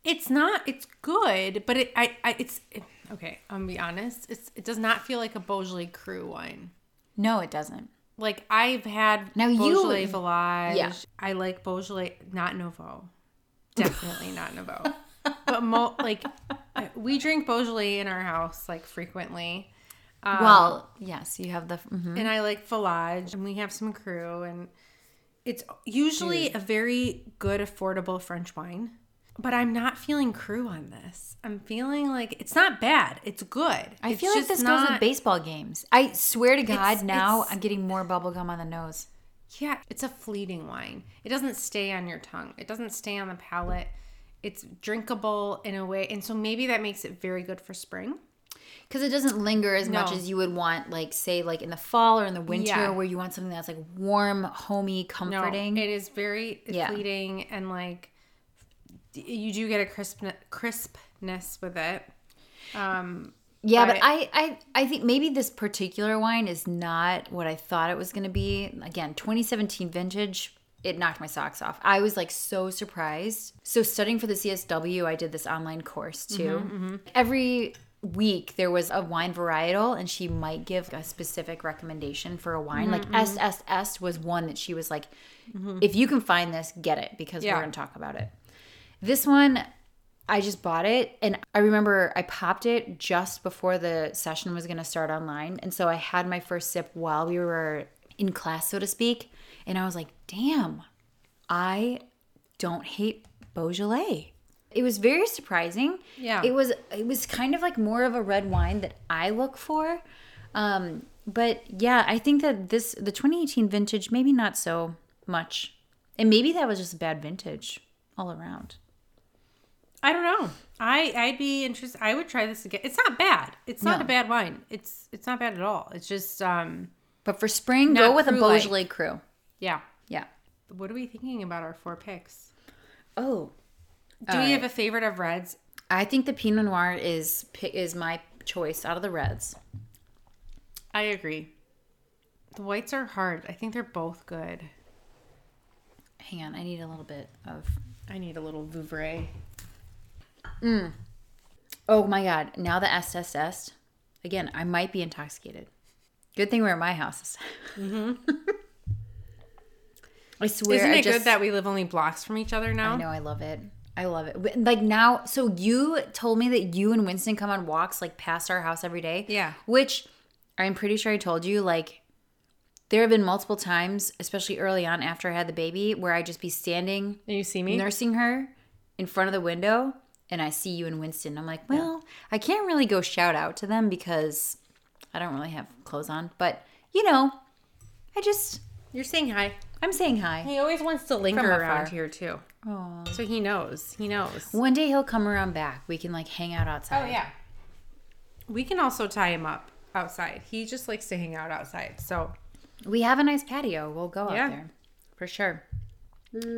It's not. It's good, but it. I. I it's it, okay. I'm gonna be honest. It's. It does not feel like a Beaujolais Cru wine. No, it doesn't. Like I've had Now you- Beaujolais Village. Yeah. I like Beaujolais, not Nouveau. Definitely not Nouveau. But mo- like we drink Beaujolais in our house like frequently. Um, well, yes, you have the. mhm. and I like Village, and we have some cru, and it's usually a very good, affordable French wine. But I'm not feeling cru on this. I'm feeling like it's not bad. It's good. I It's feel like this goes with baseball games. I swear to God, It's- now it's- I'm getting more bubblegum on the nose. Yeah, it's a fleeting wine. It doesn't stay on your tongue. It doesn't stay on the palate. It's drinkable in a way, and so maybe that makes it very good for spring. Because it doesn't linger as much as you would want, like, say, like in the fall or in the winter, Yeah. where you want something that's like warm, homey, No, comforting. it is very Yeah. fleeting, and like you do get a crisp crispness with it. Um, yeah, but but- I, I, I think maybe this particular wine is not what I thought it was going to be. Again, 2017 vintage. It knocked my socks off. I was like so surprised. So studying for the CSW, I did this online course too. Mm-hmm, mm-hmm. Every week there was a wine varietal and she might give a specific recommendation for a wine. Like mm-hmm, SSS was one that she was like, if you can find this, get it because Yeah. we're going to talk about it. This one, I just bought it and I remember I popped it just before the session was going to start online. And so I had my first sip while we were in class, so to speak. And I was like, damn, I don't hate Beaujolais. It was very surprising. Yeah. It was it was kind of like more of a red wine that I look for. Um, but yeah, I think that this the 2018 vintage maybe not so much. And maybe that was just a bad vintage all around. I don't know. I I'd be interested. I would try this again. It's not bad. It's not No. a bad wine. It's it's not bad at all. It's just um But for spring, go with a. Beaujolais cru. yeah. Yeah. What are we thinking about our four picks? Oh, Do we have a favorite of reds? I think the Pinot Noir is is my choice out of the reds. I agree. The whites are hard. I think they're both good. Hang on, I need a little bit of. I need a little Vouvray. Oh my god! Now the SSS. Again, I might be intoxicated. Good thing we're at my house. Mm-hmm. I swear. Isn't I it just, good that we live only blocks from each other now? I know I love it. I love it. Like now, so you told me that you and Winston come on walks like past our house every day. Yeah. Which I'm pretty sure I told you like there have been multiple times, especially early on after I had the baby, where I'd just be standing And you see me? nursing her in front of the window and I see you and Winston. I'm like, well, I can't really go shout out to them because I don't really have clothes on. But, you know, I just, You're saying hi. I'm saying hi. He always wants to linger around here too. Oh. So he knows. He knows. One day he'll come around back. We can like hang out oh, outside. Oh yeah. We can also tie him up outside. He just likes to hang out outside. So We have a nice patio. We'll go out there for sure.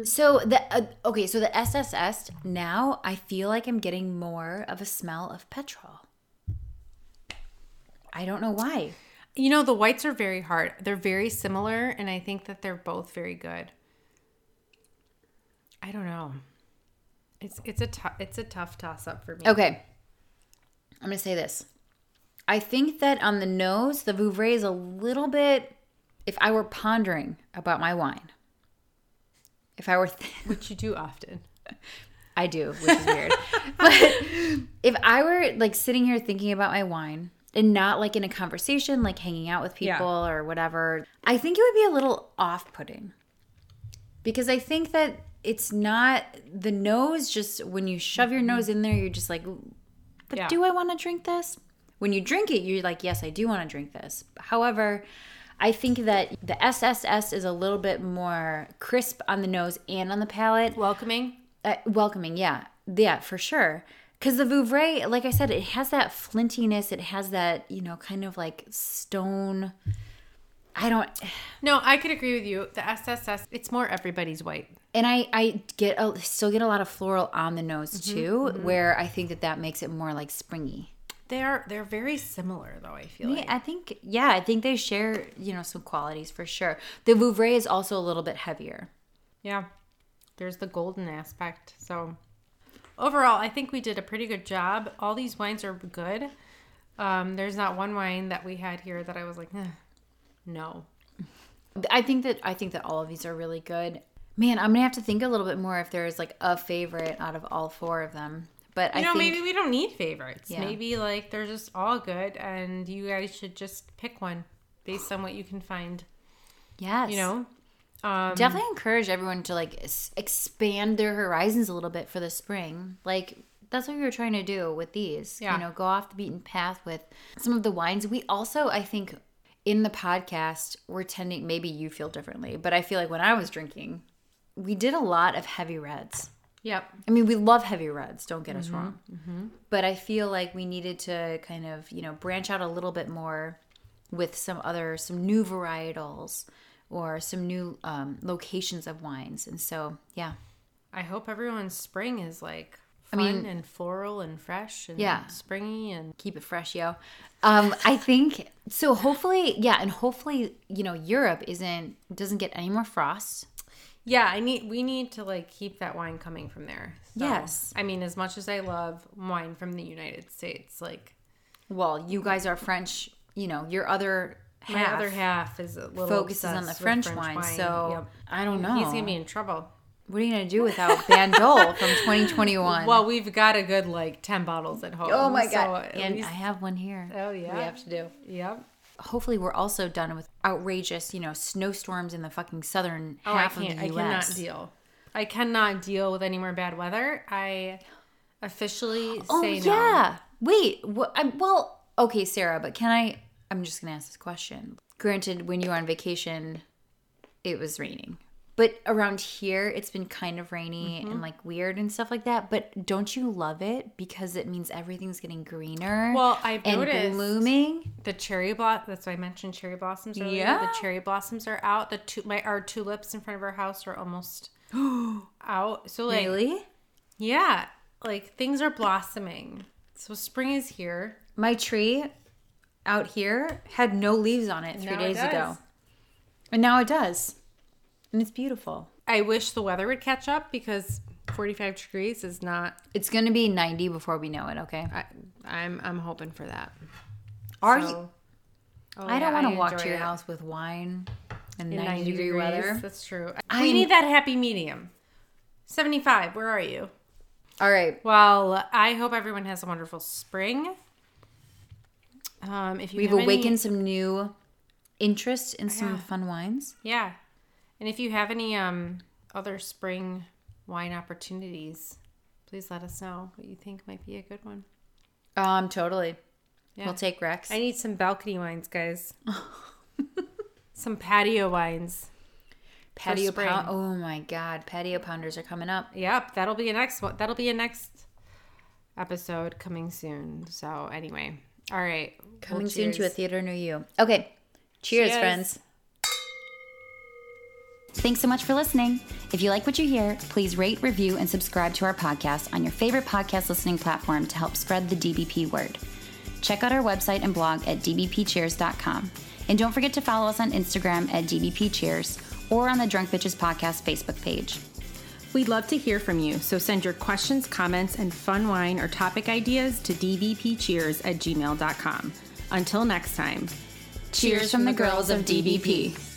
So the uh, okay, so the SSS now I feel like I'm getting more of a smell of petrol. I don't know why. you know the whites are very hard. They're very similar, and I think that they're both very good. I don't know. It's it's a tou- it's a tough toss up for me. Okay. I'm going to say this. I think that on the nose, the Vouvray is a little bit, if I were pondering about my wine, if I were, th- Which you do often. I do, which is weird. but if I were like sitting here thinking about my wine and not like in a conversation, like hanging out with Yeah. people or whatever, I think it would be a little off putting. Because I think that it's not the nose, just when you shove your nose in there, you're just like, but Yeah. do I want to drink this? When you drink it, you're like, yes, I do want to drink this. However, I think that the SSS is a little bit more crisp on the nose and on the palate. Welcoming. uh, welcoming yeah. Yeah for sure. Because the vouvray like i said it has that flintiness. It has that you know kind of like stone. I don't No, I could agree with you. The SSS, it's more everybody's white. and i i get a, still get a lot of floral on the nose too where i think that that makes it more like springy They are they're very similar though. I feel Yeah, like. I think yeah, I think they share, you know, some qualities for sure. The Vouvray is also a little bit heavier. Yeah. There's the golden aspect. So overall, I think we did a pretty good job. All these wines are good. Um, there's not one wine that we had here that I was like, eh, no. I think that I think that all of these are really good. Man, I'm gonna have to think a little bit more if there's like a favorite out of all four of them. But You I know, think maybe we don't need favorites. Yeah. Maybe like they're just all good, and you guys should just pick one based on what you can find. yes, You know, um, definitely encourage everyone to like s- expand their horizons a little bit for the spring. Like that's what we were trying to do with these. Yeah. You know, go off the beaten path with some of the wines. We also, I think, in the podcast, we're tending. Maybe you feel differently, but I feel like when I was drinking, we did a lot of heavy reds. Yep. I mean, we love heavy reds, don't get us wrong. But I feel like we needed to kind of, you know, branch out a little bit more with some other, some new varietals or some new um, locations of wines. And so, yeah. I hope everyone's spring is like I fun mean- and floral and fresh and Yeah. springy and Keep it fresh, yo. Um, I think so. Hopefully, yeah, and hopefully, you know, Europe isn't doesn't get any more frost. Yeah, I need we need to like keep that wine coming from there. So, Yes. I mean, as much as I love wine from the United States, like Well, you guys are French. You know, your other my half other half is a little focuses on the with French, wine, So Yep. I don't know. He's gonna be in trouble. What are you gonna do without Bandol from 2021? Well, we've got a good like ten bottles at home. oh my god! at and least- I have one here. oh yeah, we have to do. Yep. Hopefully, we're also done with outrageous, you know, snowstorms in the fucking southern Oh, I half can't. of I cannot deal. I cannot deal with any more bad weather. I officially Oh say no. yeah. Wait. What? I'm, well, okay, Sarah. But can I? I'm just gonna ask this question. Granted, when you were on vacation, it was raining. But around here, it's been kind of rainy Mm-hmm. and like weird and stuff like that. But don't you love it because it means everything's getting greener? Well, I've and noticed- blooming. The cherry blossom. That's why I mentioned cherry blossoms earlier. Yeah. The cherry blossoms are out. The tu- my our tulips in front of our house are almost out. So like Really? yeah, like things are blossoming. So spring is here. My tree out here had no leaves on it three Now days ago, and now it does, and it's beautiful. I wish the weather would catch up because 45 degrees is not. It's gonna be 90 before we know it. Okay. I, I'm I'm hoping for that. Are So- you? Oh, I don't yeah, want to walk to your it. house with wine and in 90, degree weather. That's true. I'm- we need that happy medium. 75. Where are you? All right. Well, I hope everyone has a wonderful spring. Um, if you We've have any- awakened some new interest in some Yeah. fun wines. yeah, and if you have any um other spring wine opportunities, please let us know what you think might be a good one. Um, totally. Yeah. We'll take Rex. I need some balcony wines, guys. some patio wines. patio pound. Oh my god, patio pounders are coming up. Yep, that'll be a next one. That'll be a next episode coming soon. So anyway, all right, Coming Well, soon to a theater near you. Okay. Cheers, Cheers. friends. Thanks so much for listening. If you like what you hear, please rate, review, and subscribe to our podcast on your favorite podcast listening platform to help spread the DBP word. Check out our website and blog at dbpcheers.com. And don't forget to follow us on Instagram at dbpcheers or on the Drunk Bitches Podcast Facebook page. We'd love to hear from you, so send your questions, comments, and fun wine or topic ideas to dbpcheers at gmail.com. Until next time, Cheers from the girls of DBP.